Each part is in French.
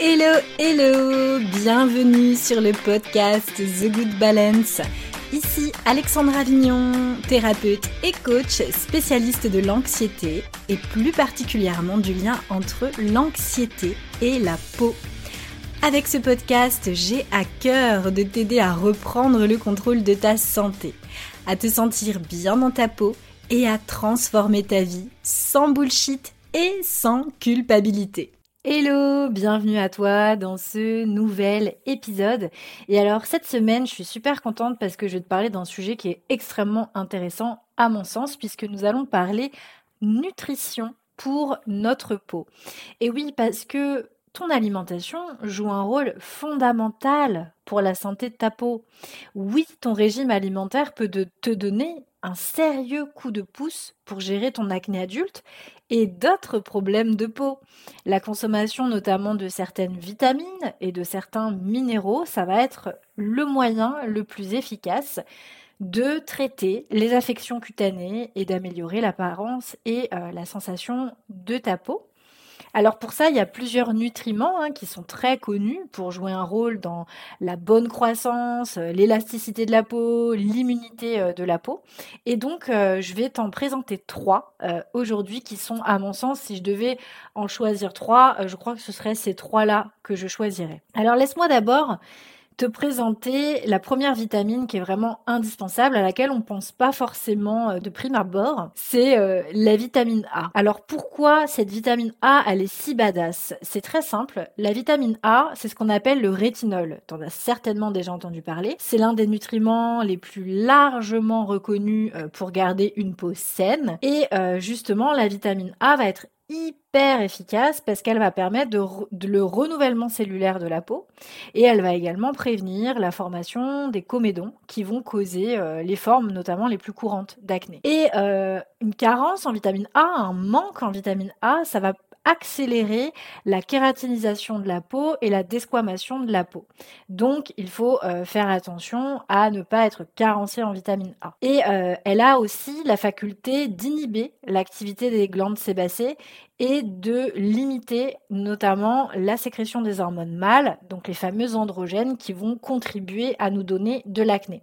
Hello, hello, bienvenue sur le podcast The Good Balance. Ici Alexandra Avignon, thérapeute et coach spécialiste de l'anxiété et plus particulièrement du lien entre l'anxiété et la peau. Avec ce podcast, j'ai à cœur de t'aider à reprendre le contrôle de ta santé, à te sentir bien dans ta peau et à transformer ta vie sans bullshit et sans culpabilité. Hello, bienvenue à toi dans ce nouvel épisode. Et alors cette semaine, je suis super contente parce que je vais te parler d'un sujet qui est extrêmement intéressant à mon sens puisque nous allons parler nutrition pour notre peau. Et oui, parce que ton alimentation joue un rôle fondamental pour la santé de ta peau. Oui, ton régime alimentaire peut te donner un sérieux coup de pouce pour gérer ton acné adulte et d'autres problèmes de peau. La consommation notamment de certaines vitamines et de certains minéraux, ça va être le moyen le plus efficace de traiter les affections cutanées et d'améliorer l'apparence et euh, la sensation de ta peau. Alors pour ça, il y a plusieurs nutriments hein, qui sont très connus pour jouer un rôle dans la bonne croissance, euh, l'élasticité de la peau, l'immunité euh, de la peau. Et donc, euh, je vais t'en présenter trois aujourd'hui qui sont, à mon sens, si je devais en choisir trois, je crois que ce serait ces trois-là que je choisirais. Alors laisse-moi d'abord te présenter la première vitamine qui est vraiment indispensable, à laquelle on pense pas forcément euh, de prime abord, c'est euh, la vitamine A. Alors pourquoi cette vitamine A, elle est si badass? C'est très simple. La vitamine A, c'est ce qu'on appelle le rétinol. en as certainement déjà entendu parler. C'est l'un des nutriments les plus largement reconnus euh, pour garder une peau saine. Et justement, la vitamine A va être hyper efficace parce qu'elle va permettre de, le renouvellement cellulaire de la peau et elle va également prévenir la formation des comédons qui vont causer euh, les formes notamment les plus courantes d'acné. Et euh, une carence en vitamine A, un manque en vitamine A, ça va accélérer la kératinisation de la peau et la desquamation de la peau. Donc, il faut euh, faire attention à ne pas être carencé en vitamine A. Et euh, elle a aussi la faculté d'inhiber l'activité des glandes sébacées et de limiter notamment la sécrétion des hormones mâles, donc les fameux androgènes qui vont contribuer à nous donner de l'acné.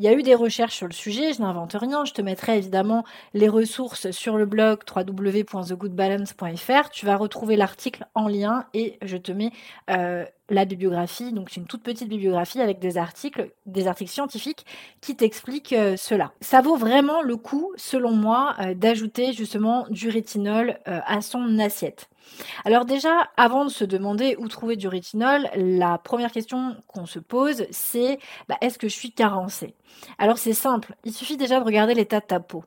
Il y a eu des recherches sur le sujet, je n'invente rien, je te mettrai évidemment les ressources sur le blog www.thegoodbalance.fr, tu vas retrouver l'article en lien et je te mets euh, la bibliographie, donc c'est une toute petite bibliographie avec des articles, des articles scientifiques qui t'expliquent euh, cela. Ça vaut vraiment le coup, selon moi, euh, d'ajouter justement du rétinol à son assiette. Alors déjà, avant de se demander où trouver du rétinol, la première question qu'on se pose, c'est bah, est-ce que je suis carencée? Alors c'est simple, il suffit déjà de regarder l'état de ta peau.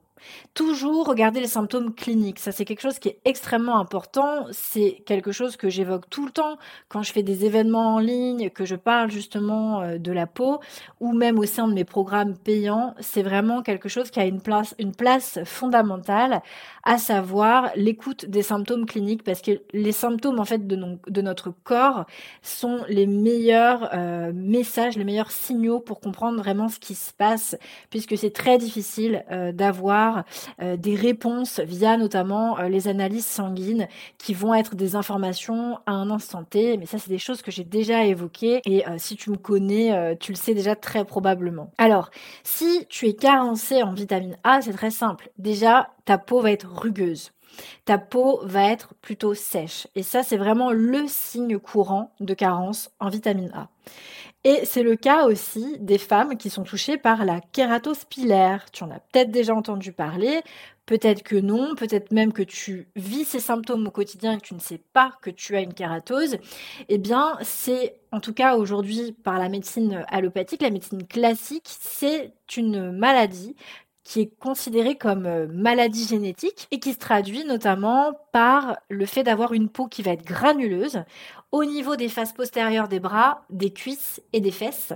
Toujours regarder les symptômes cliniques. Ça, c'est quelque chose qui est extrêmement important. C'est quelque chose que j'évoque tout le temps quand je fais des événements en ligne, que je parle justement euh, de la peau ou même au sein de mes programmes payants. C'est vraiment quelque chose qui a une place, une place fondamentale, à savoir l'écoute des symptômes cliniques parce que les symptômes, en fait, de, notre corps sont les meilleurs euh, messages, les meilleurs signaux pour comprendre vraiment ce qui se passe puisque c'est très difficile euh, d'avoir euh, des réponses via notamment euh, les analyses sanguines qui vont être des informations à un instant T. Mais ça, c'est des choses que j'ai déjà évoquées et euh, si tu me connais, tu le sais déjà très probablement. Alors, si tu es carencé en vitamine A, c'est très simple. Déjà, ta peau va être rugueuse ta peau va être plutôt sèche. Et ça, c'est vraiment le signe courant de carence en vitamine A. Et c'est le cas aussi des femmes qui sont touchées par la kératospilaire. Tu en as peut-être déjà entendu parler, peut-être que non, peut-être même que tu vis ces symptômes au quotidien et que tu ne sais pas que tu as une kératose. Eh bien, c'est en tout cas aujourd'hui par la médecine allopathique, la médecine classique, c'est une maladie qui est considérée comme euh, maladie génétique et qui se traduit notamment par le fait d'avoir une peau qui va être granuleuse au niveau des faces postérieures des bras, des cuisses et des fesses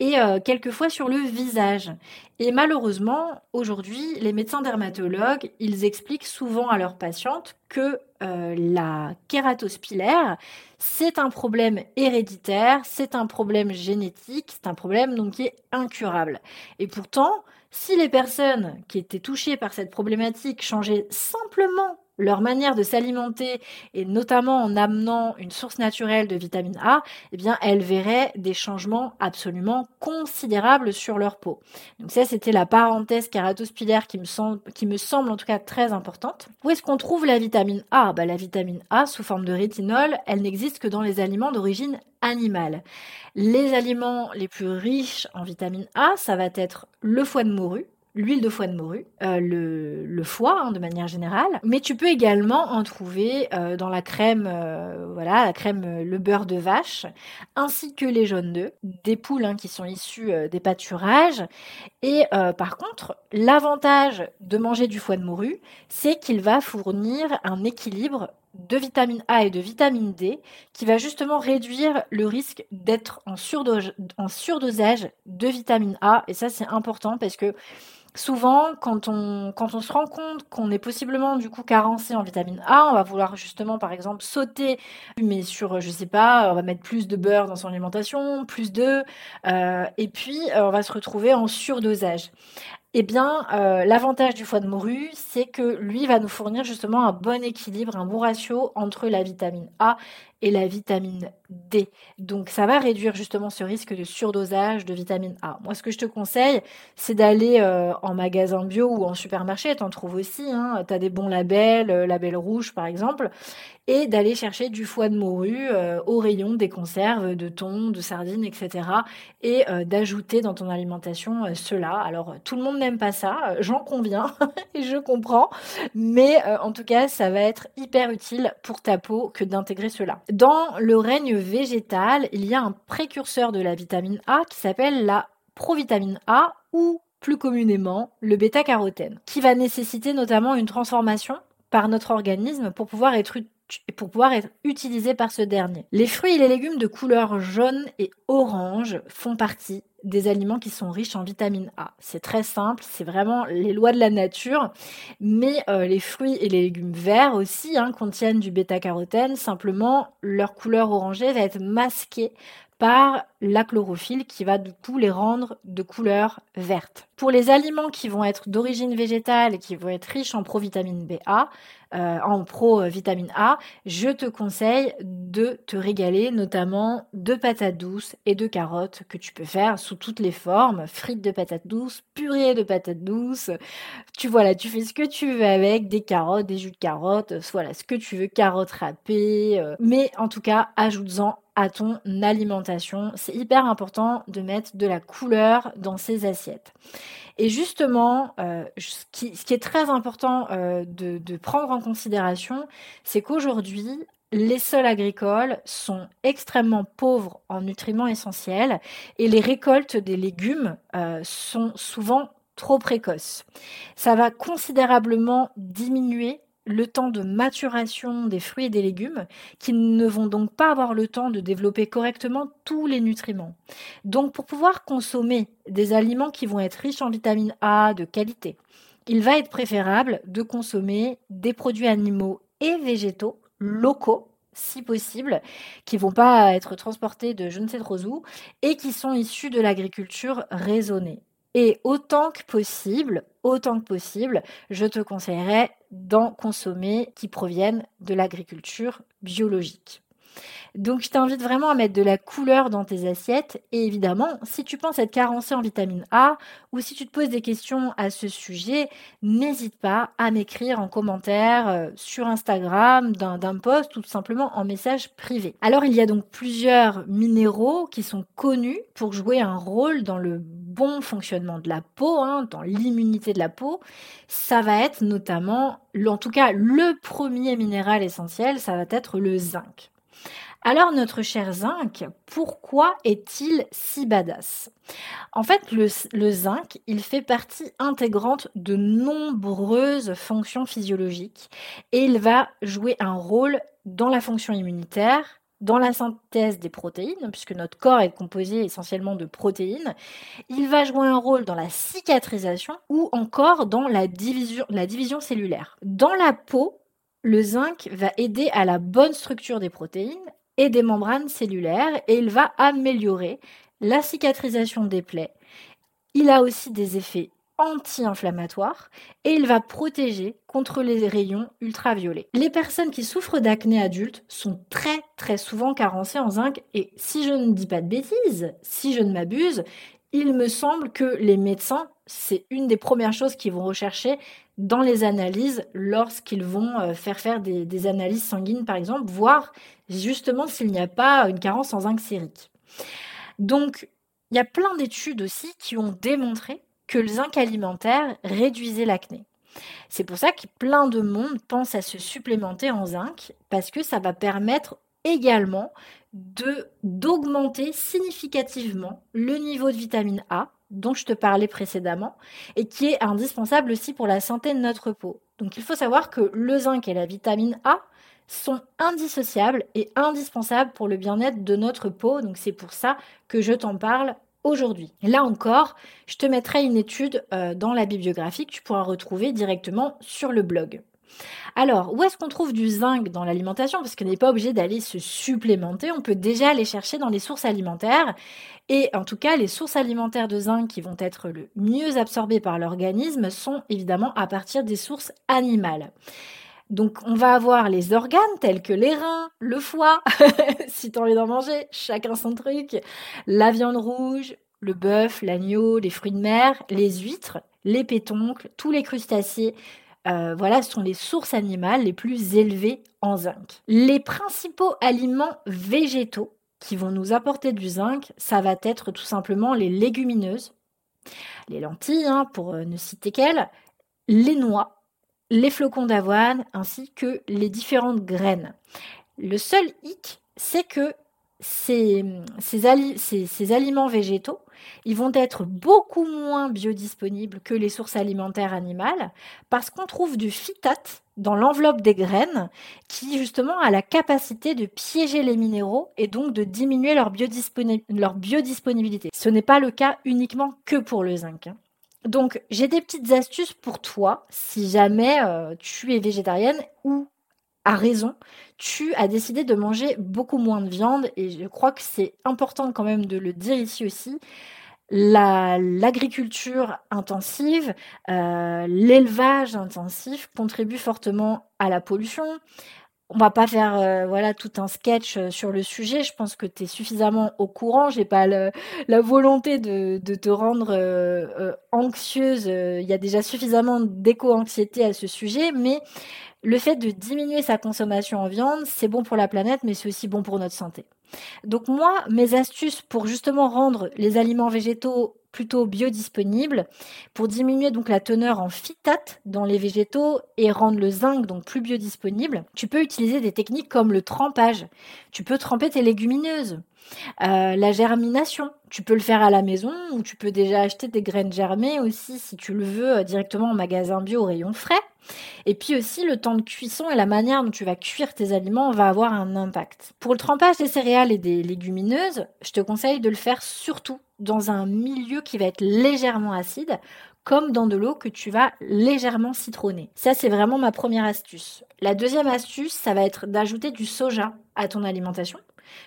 et euh, quelquefois sur le visage. Et malheureusement, aujourd'hui, les médecins dermatologues, ils expliquent souvent à leurs patientes que euh, la kératospilaire, c'est un problème héréditaire, c'est un problème génétique, c'est un problème donc qui est incurable. Et pourtant, si les personnes qui étaient touchées par cette problématique changeaient simplement leur manière de s'alimenter et notamment en amenant une source naturelle de vitamine A, eh bien, elles verraient des changements absolument considérables sur leur peau. Donc ça, c'était la parenthèse kératospilaire qui me semble, qui me semble en tout cas très importante. Où est-ce qu'on trouve la vitamine A? Bah, La vitamine A, sous forme de rétinol, elle n'existe que dans les aliments d'origine animale. Les aliments les plus riches en vitamine A, ça va être le foie de morue, l'huile de foie de morue, euh, le, foie hein, de manière générale, mais tu peux également en trouver euh, dans la crème, euh, voilà, la crème, le beurre de vache, ainsi que les jaunes d'œufs, des poules hein, qui sont issues des pâturages. Et par contre, l'avantage de manger du foie de morue, c'est qu'il va fournir un équilibre de vitamine A et de vitamine D qui va justement réduire le risque d'être en, en surdosage de vitamine A. Et ça, c'est important parce que souvent, quand on, quand on se rend compte qu'on est possiblement du coup carencé en vitamine A, on va vouloir justement, par exemple, sauter, mais sur, je sais pas, on va mettre plus de beurre dans son alimentation, plus d'œufs, euh, et puis euh, on va se retrouver en surdosage. Eh bien, euh, l'avantage du foie de morue, c'est que lui va nous fournir justement un bon équilibre, un bon ratio entre la vitamine A et la vitamine D. Donc ça va réduire justement ce risque de surdosage de vitamine A. Moi ce que je te conseille, c'est d'aller euh, en magasin bio ou en supermarché, tu en trouves aussi, hein. tu as des bons labels, euh, label rouge par exemple, et d'aller chercher du foie de morue euh, au rayon des conserves, de thon, de sardines, etc. Et d'ajouter dans ton alimentation cela. Alors tout le monde n'aime pas ça, j'en conviens et je comprends, mais en tout cas ça va être hyper utile pour ta peau que d'intégrer cela. Dans le règne végétal, il y a un précurseur de la vitamine A qui s'appelle la provitamine A ou plus communément le bêta-carotène, qui va nécessiter notamment une transformation par notre organisme pour pouvoir être pour pouvoir être utilisé par ce dernier. Les fruits et les légumes de couleur jaune et orange font partie des aliments qui sont riches en vitamine A. C'est très simple, c'est vraiment les lois de la nature, mais euh, les fruits et les légumes verts aussi hein, contiennent du bêta-carotène, simplement leur couleur orangée va être masquée par la chlorophylle qui va du coup les rendre de couleur verte. Pour les aliments qui vont être d'origine végétale et qui vont être riches en provitamine BA, euh, en pro-vitamine A, je te conseille de te régaler notamment de patates douces et de carottes que tu peux faire sous toutes les formes, frites de patates douces, purée de patates douces. Tu vois là, tu fais ce que tu veux avec des carottes, des jus de carottes, voilà ce que tu veux, carottes râpées, euh, mais en tout cas, ajoute-en à ton alimentation. C'est hyper important de mettre de la couleur dans ces assiettes. Et justement, euh, ce, qui, est très important euh, de, prendre en considération, c'est qu'aujourd'hui, les sols agricoles sont extrêmement pauvres en nutriments essentiels et les récoltes des légumes euh, sont souvent trop précoces. Ça va considérablement diminuer le temps de maturation des fruits et des légumes, qui ne vont donc pas avoir le temps de développer correctement tous les nutriments. Donc pour pouvoir consommer des aliments qui vont être riches en vitamine A de qualité, il va être préférable de consommer des produits animaux et végétaux locaux si possible, qui vont pas être transportés de je ne sais trop où et qui sont issus de l'agriculture raisonnée. Et autant que possible, autant que possible, je te conseillerais d'en consommer qui proviennent de l'agriculture biologique. Donc je t'invite vraiment à mettre de la couleur dans tes assiettes et évidemment, si tu penses être carencé en vitamine A ou si tu te poses des questions à ce sujet, n'hésite pas à m'écrire en commentaire euh, sur Instagram d'un post ou tout simplement en message privé. Alors il y a donc plusieurs minéraux qui sont connus pour jouer un rôle dans le bon fonctionnement de la peau, hein, dans l'immunité de la peau. Ça va être notamment, en tout cas le premier minéral essentiel, ça va être le zinc. Alors notre cher zinc, pourquoi est-il si badass? En fait, le, zinc, il fait partie intégrante de nombreuses fonctions physiologiques et il va jouer un rôle dans la fonction immunitaire, dans la synthèse des protéines, puisque notre corps est composé essentiellement de protéines. Il va jouer un rôle dans la cicatrisation ou encore dans la division, la division cellulaire. Dans la peau, le zinc va aider à la bonne structure des protéines et des membranes cellulaires et il va améliorer la cicatrisation des plaies. Il a aussi des effets anti-inflammatoire et il va protéger contre les rayons ultraviolets. Les personnes qui souffrent d'acné adulte sont très très souvent carencées en zinc et si je ne dis pas de bêtises, si je ne m'abuse, il me semble que les médecins, c'est une des premières choses qu'ils vont rechercher dans les analyses lorsqu'ils vont euh, faire faire des, analyses sanguines par exemple, voir justement s'il n'y a pas une carence en zinc sérique. Donc, il y a plein d'études aussi qui ont démontré que le zinc alimentaire réduisait l'acné. C'est pour ça que plein de monde pense à se supplémenter en zinc parce que ça va permettre également d'augmenter significativement le niveau de vitamine A dont je te parlais précédemment et qui est indispensable aussi pour la santé de notre peau. Donc il faut savoir que le zinc et la vitamine A sont indissociables et indispensables pour le bien-être de notre peau. Donc c'est pour ça que je t'en parle aujourd'hui. Là encore, je te mettrai une étude euh, dans la bibliographie que tu pourras retrouver directement sur le blog. Alors, où est-ce qu'on trouve du zinc dans l'alimentation? Parce qu'on n'est pas obligé d'aller se supplémenter, on peut déjà aller chercher dans les sources alimentaires. Et en tout cas, les sources alimentaires de zinc qui vont être le mieux absorbées par l'organisme sont évidemment à partir des sources animales. Donc on va avoir les organes tels que les reins, le foie, si tu as envie d'en manger, chacun son truc, la viande rouge, le bœuf, l'agneau, les fruits de mer, les huîtres, les pétoncles, tous les crustacés. Euh, voilà, ce sont les sources animales les plus élevées en zinc. Les principaux aliments végétaux qui vont nous apporter du zinc, ça va être tout simplement les légumineuses, les lentilles, hein, pour euh, ne citer qu'elles, les noix, les flocons d'avoine ainsi que les différentes graines. Le seul hic, c'est que ces, aliments végétaux, ils vont être beaucoup moins biodisponibles que les sources alimentaires animales parce qu'on trouve du phytate dans l'enveloppe des graines qui justement a la capacité de piéger les minéraux et donc de diminuer leur, leur biodisponibilité. Ce n'est pas le cas uniquement que pour le zinc. Hein. Donc, j'ai des petites astuces pour toi si jamais euh, tu es végétarienne ou à raison, tu as décidé de manger beaucoup moins de viande et je crois que c'est important quand même de le dire ici aussi. L'agriculture intensive, euh, l'élevage intensif contribuent fortement à la pollution, on va pas faire euh, voilà tout un sketch euh, sur le sujet. Je pense que tu es suffisamment au courant. J'ai pas la volonté de, te rendre euh, anxieuse. Il y a déjà suffisamment d'éco-anxiété à ce sujet, mais le fait de diminuer sa consommation en viande, c'est bon pour la planète, mais c'est aussi bon pour notre santé. Donc moi, mes astuces pour justement rendre les aliments végétaux plutôt biodisponibles, pour diminuer donc la teneur en phytate dans les végétaux et rendre le zinc donc plus biodisponible, tu peux utiliser des techniques comme le trempage. Tu peux tremper tes légumineuses. Euh, la germination, tu peux le faire à la maison ou tu peux déjà acheter des graines germées aussi si tu le veux euh, directement en magasin bio au rayon frais. Et puis aussi le temps de cuisson et la manière dont tu vas cuire tes aliments va avoir un impact. Pour le trempage des céréales et des légumineuses, je te conseille de le faire surtout dans un milieu qui va être légèrement acide comme dans de l'eau que tu vas légèrement citronner. Ça, c'est vraiment ma première astuce. La deuxième astuce, ça va être d'ajouter du soja à ton alimentation.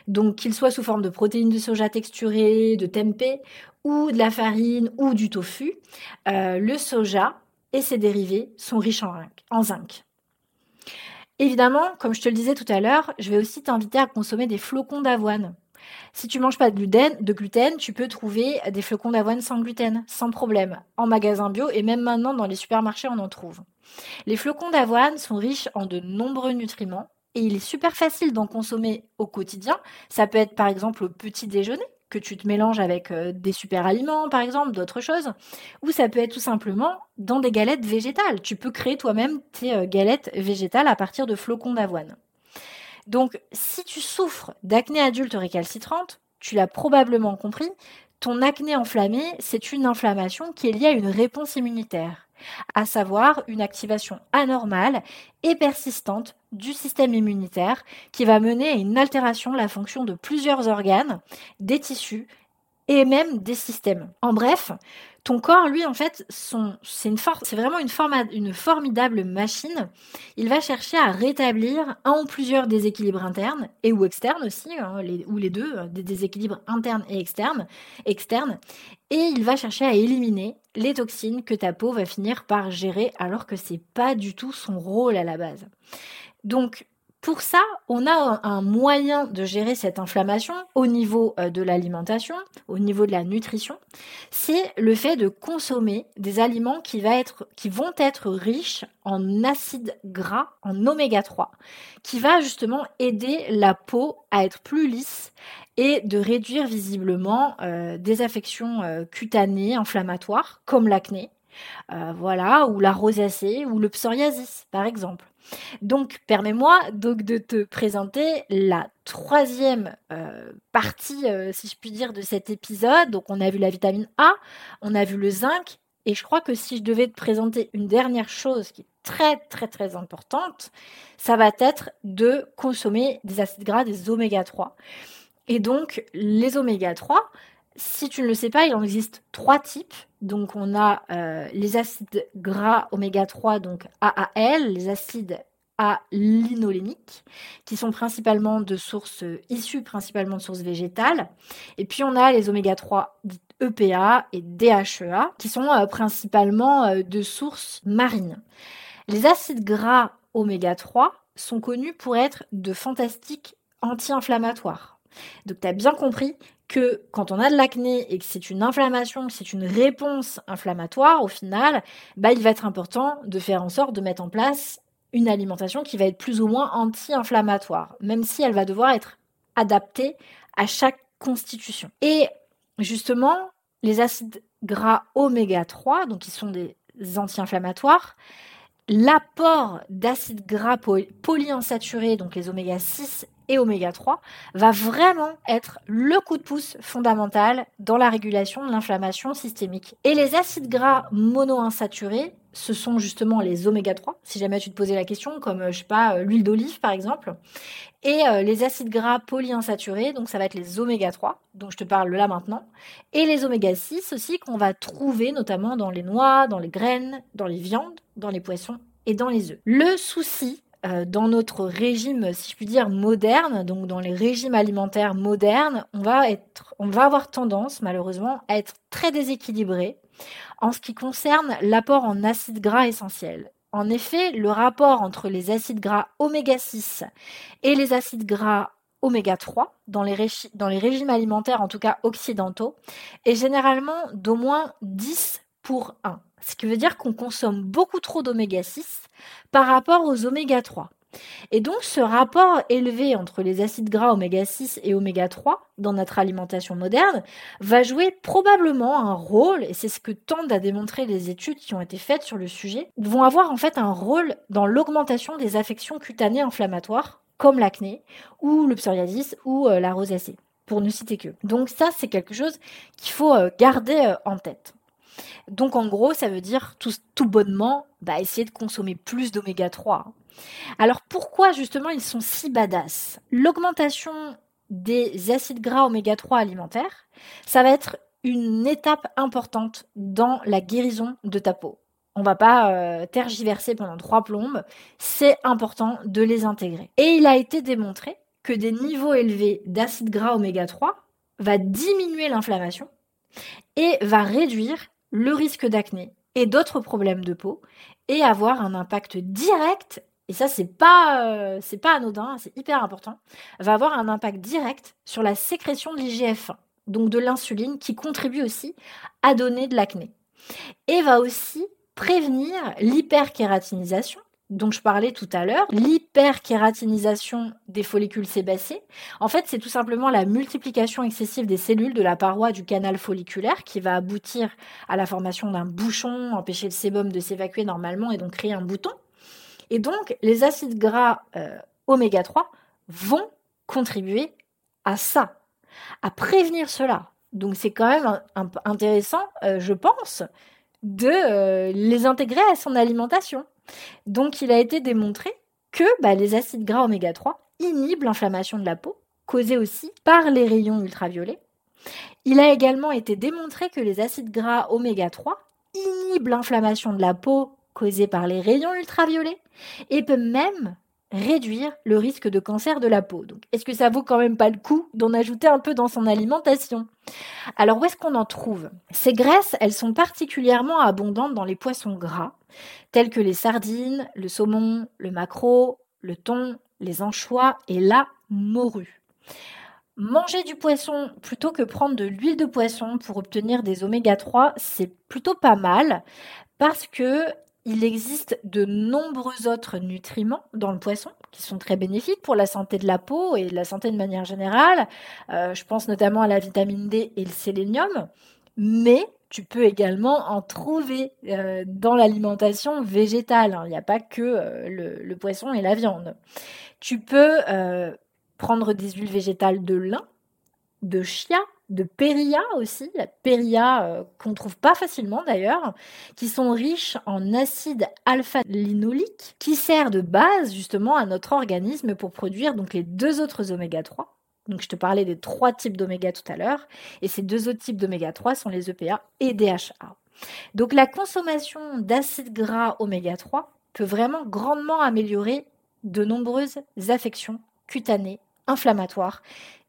Donc qu'il soit sous forme de protéines de soja texturées, de tempeh, ou de la farine, ou du tofu, euh, le soja et ses dérivés sont riches en zinc. Évidemment, comme je te le disais tout à l'heure, je vais aussi t'inviter à consommer des flocons d'avoine. Si tu manges pas de gluten, de gluten, tu peux trouver des flocons d'avoine sans gluten, sans problème, en magasin bio et même maintenant dans les supermarchés on en trouve. Les flocons d'avoine sont riches en de nombreux nutriments et il est super facile d'en consommer au quotidien. Ça peut être par exemple au petit déjeuner que tu te mélanges avec euh, des super aliments par exemple, d'autres choses, ou ça peut être tout simplement dans des galettes végétales. Tu peux créer toi-même tes euh, galettes végétales à partir de flocons d'avoine. Donc si tu souffres d'acné adulte récalcitrante, tu l'as probablement compris, ton acné enflammé, c'est une inflammation qui est liée à une réponse immunitaire à savoir une activation anormale et persistante du système immunitaire qui va mener à une altération de la fonction de plusieurs organes, des tissus et même des systèmes. En bref, Ton corps, lui, en fait, c'est vraiment une, une formidable machine. Il va chercher à rétablir un ou plusieurs déséquilibres internes et ou externes aussi, hein, ou les deux, euh, des déséquilibres internes et externes, externes. Et il va chercher à éliminer les toxines que ta peau va finir par gérer, alors que c'est pas du tout son rôle à la base. Donc, pour ça, on a un moyen de gérer cette inflammation au niveau euh, de l'alimentation, au niveau de la nutrition. C'est le fait de consommer des aliments qui, vont être riches en acides gras, en oméga 3, qui va justement aider la peau à être plus lisse et de réduire visiblement euh, des affections euh, cutanées inflammatoires comme l'acné, voilà, ou la rosacée ou le psoriasis par exemple. Donc, permets-moi donc de te présenter la troisième euh, partie, euh, si je puis dire, de cet épisode. Donc, on a vu la vitamine A, on a vu le zinc, et je crois que si je devais te présenter une dernière chose qui est très très très importante, ça va être de consommer des acides gras, des oméga 3. Et donc, les oméga 3, si tu ne le sais pas, il en existe trois types. Donc on a euh, les acides gras oméga 3, donc AAL, les acides alinoléniques, qui sont principalement de sources issues principalement de sources végétales. Et puis on a les oméga 3 EPA et DHEA, qui sont euh, principalement euh, de sources marines. Les acides gras oméga 3 sont connus pour être de fantastiques anti-inflammatoires. Donc tu as bien compris quand on a de l'acné et que c'est une inflammation, que c'est une réponse inflammatoire, au final, bah, il va être important de faire en sorte de mettre en place une alimentation qui va être plus ou moins anti-inflammatoire, même si elle va devoir être adaptée à chaque constitution. Et justement, les acides gras oméga 3, donc qui sont des anti-inflammatoires, l'apport d'acides gras polyinsaturés, donc les oméga 6 et oméga 3, va vraiment être le coup de pouce fondamental dans la régulation de l'inflammation systémique. Et les acides gras monoinsaturés, ce sont justement les oméga 3, si jamais tu te posais la question, comme euh, je sais pas, euh, l'huile d'olive par exemple. Et euh, les acides gras polyinsaturés, donc ça va être les oméga 3, dont je te parle là maintenant. Et les oméga 6 aussi qu'on va trouver notamment dans les noix, dans les graines, dans les viandes, dans les poissons et dans les œufs. Le souci euh, dans notre régime, si je puis dire, moderne, donc dans les régimes alimentaires modernes, on va, avoir tendance, malheureusement, à être très déséquilibré en ce qui concerne l'apport en acides gras essentiels. En effet, le rapport entre les acides gras oméga 6 et les acides gras oméga 3 dans les, dans les régimes alimentaires, en tout cas occidentaux, est généralement d'au moins 10 pour 1. Ce qui veut dire qu'on consomme beaucoup trop d'oméga 6 par rapport aux oméga 3. Et donc ce rapport élevé entre les acides gras oméga 6 et oméga 3 dans notre alimentation moderne va jouer probablement un rôle, et c'est ce que tentent à démontrer les études qui ont été faites sur le sujet, vont avoir en fait un rôle dans l'augmentation des affections cutanées inflammatoires comme l'acné ou le psoriasis ou euh, la rosacée, pour ne citer que. Donc ça c'est quelque chose qu'il faut euh, garder euh, en tête. Donc en gros, ça veut dire tout, bonnement bah, essayer de consommer plus d'oméga 3. Alors pourquoi justement ils sont si badass? L'augmentation des acides gras oméga 3 alimentaires, ça va être une étape importante dans la guérison de ta peau. On va pas euh, tergiverser pendant trois plombes, c'est important de les intégrer. Et il a été démontré que des niveaux élevés d'acides gras oméga 3 va diminuer l'inflammation et va réduire le risque d'acné et d'autres problèmes de peau et avoir un impact direct et ça c'est pas euh, anodin, c'est hyper important, va avoir un impact direct sur la sécrétion de l'IGF-1, donc de l'insuline qui contribue aussi à donner de l'acné. Et va aussi prévenir l'hyperkératinisation dont je parlais tout à l'heure, l'hyperkératinisation des follicules sébacés. En fait, c'est tout simplement la multiplication excessive des cellules de la paroi du canal folliculaire qui va aboutir à la formation d'un bouchon, empêcher le sébum de s'évacuer normalement et donc créer un bouton. Et donc, les acides gras euh, oméga 3 vont contribuer à ça, à prévenir cela. Donc, c'est quand même intéressant, euh, je pense, de euh, les intégrer à son alimentation. Donc il a été démontré que bah, les acides gras oméga 3 inhibent l'inflammation de la peau, causée aussi par les rayons ultraviolets. Il a également été démontré que les acides gras oméga 3 inhibent l'inflammation de la peau causée par les rayons ultraviolets et peut même réduire le risque de cancer de la peau. Est-ce que ça vaut quand même pas le coup d'en ajouter un peu dans son alimentation? Alors, où est-ce qu'on en trouve? Ces graisses, elles sont particulièrement abondantes dans les poissons gras, tels que les sardines, le saumon, le maquereau, le thon, les anchois et la morue. Manger du poisson plutôt que prendre de l'huile de poisson pour obtenir des oméga 3, c'est plutôt pas mal parce que il existe de nombreux autres nutriments dans le poisson qui sont très bénéfiques pour la santé de la peau et la santé de manière générale. Euh, je pense notamment à la vitamine D et le sélénium, mais tu peux également en trouver euh, dans l'alimentation végétale. Hein. Il n'y a pas que euh, le, poisson et la viande. Tu peux prendre des huiles végétales de lin, de chia, de périlla aussi, la périlla euh, qu'on trouve pas facilement d'ailleurs, qui sont riches en acide alpha-linolique, qui sert de base justement à notre organisme pour produire donc les deux autres oméga 3. Donc je te parlais des trois types d'oméga tout à l'heure, et ces deux autres types d'oméga 3 sont les EPA et DHA. Donc la consommation d'acides gras oméga 3 peut vraiment grandement améliorer de nombreuses affections cutanées, inflammatoires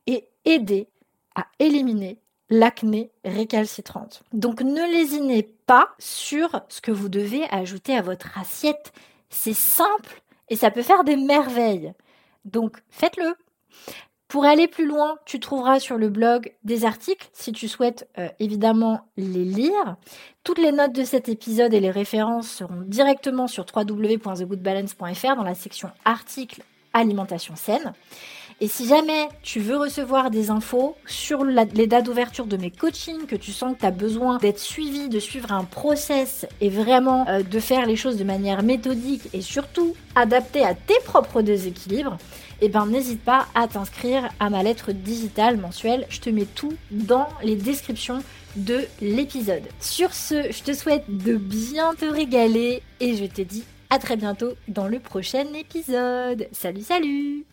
et aider à éliminer l'acné récalcitrante. Donc ne lésinez pas sur ce que vous devez ajouter à votre assiette. C'est simple et ça peut faire des merveilles. Donc faites-le. Pour aller plus loin, tu trouveras sur le blog des articles si tu souhaites euh, évidemment les lire. Toutes les notes de cet épisode et les références seront directement sur www.thegoodbalance.fr dans la section articles alimentation saine. Et si jamais tu veux recevoir des infos sur les dates d'ouverture de mes coachings, que tu sens que tu as besoin d'être suivi, de suivre un process et vraiment euh, de faire les choses de manière méthodique et surtout adaptée à tes propres déséquilibres, eh ben n'hésite pas à t'inscrire à ma lettre digitale mensuelle. Je te mets tout dans les descriptions de l'épisode. Sur ce, je te souhaite de bien te régaler et je te dis à très bientôt dans le prochain épisode. Salut salut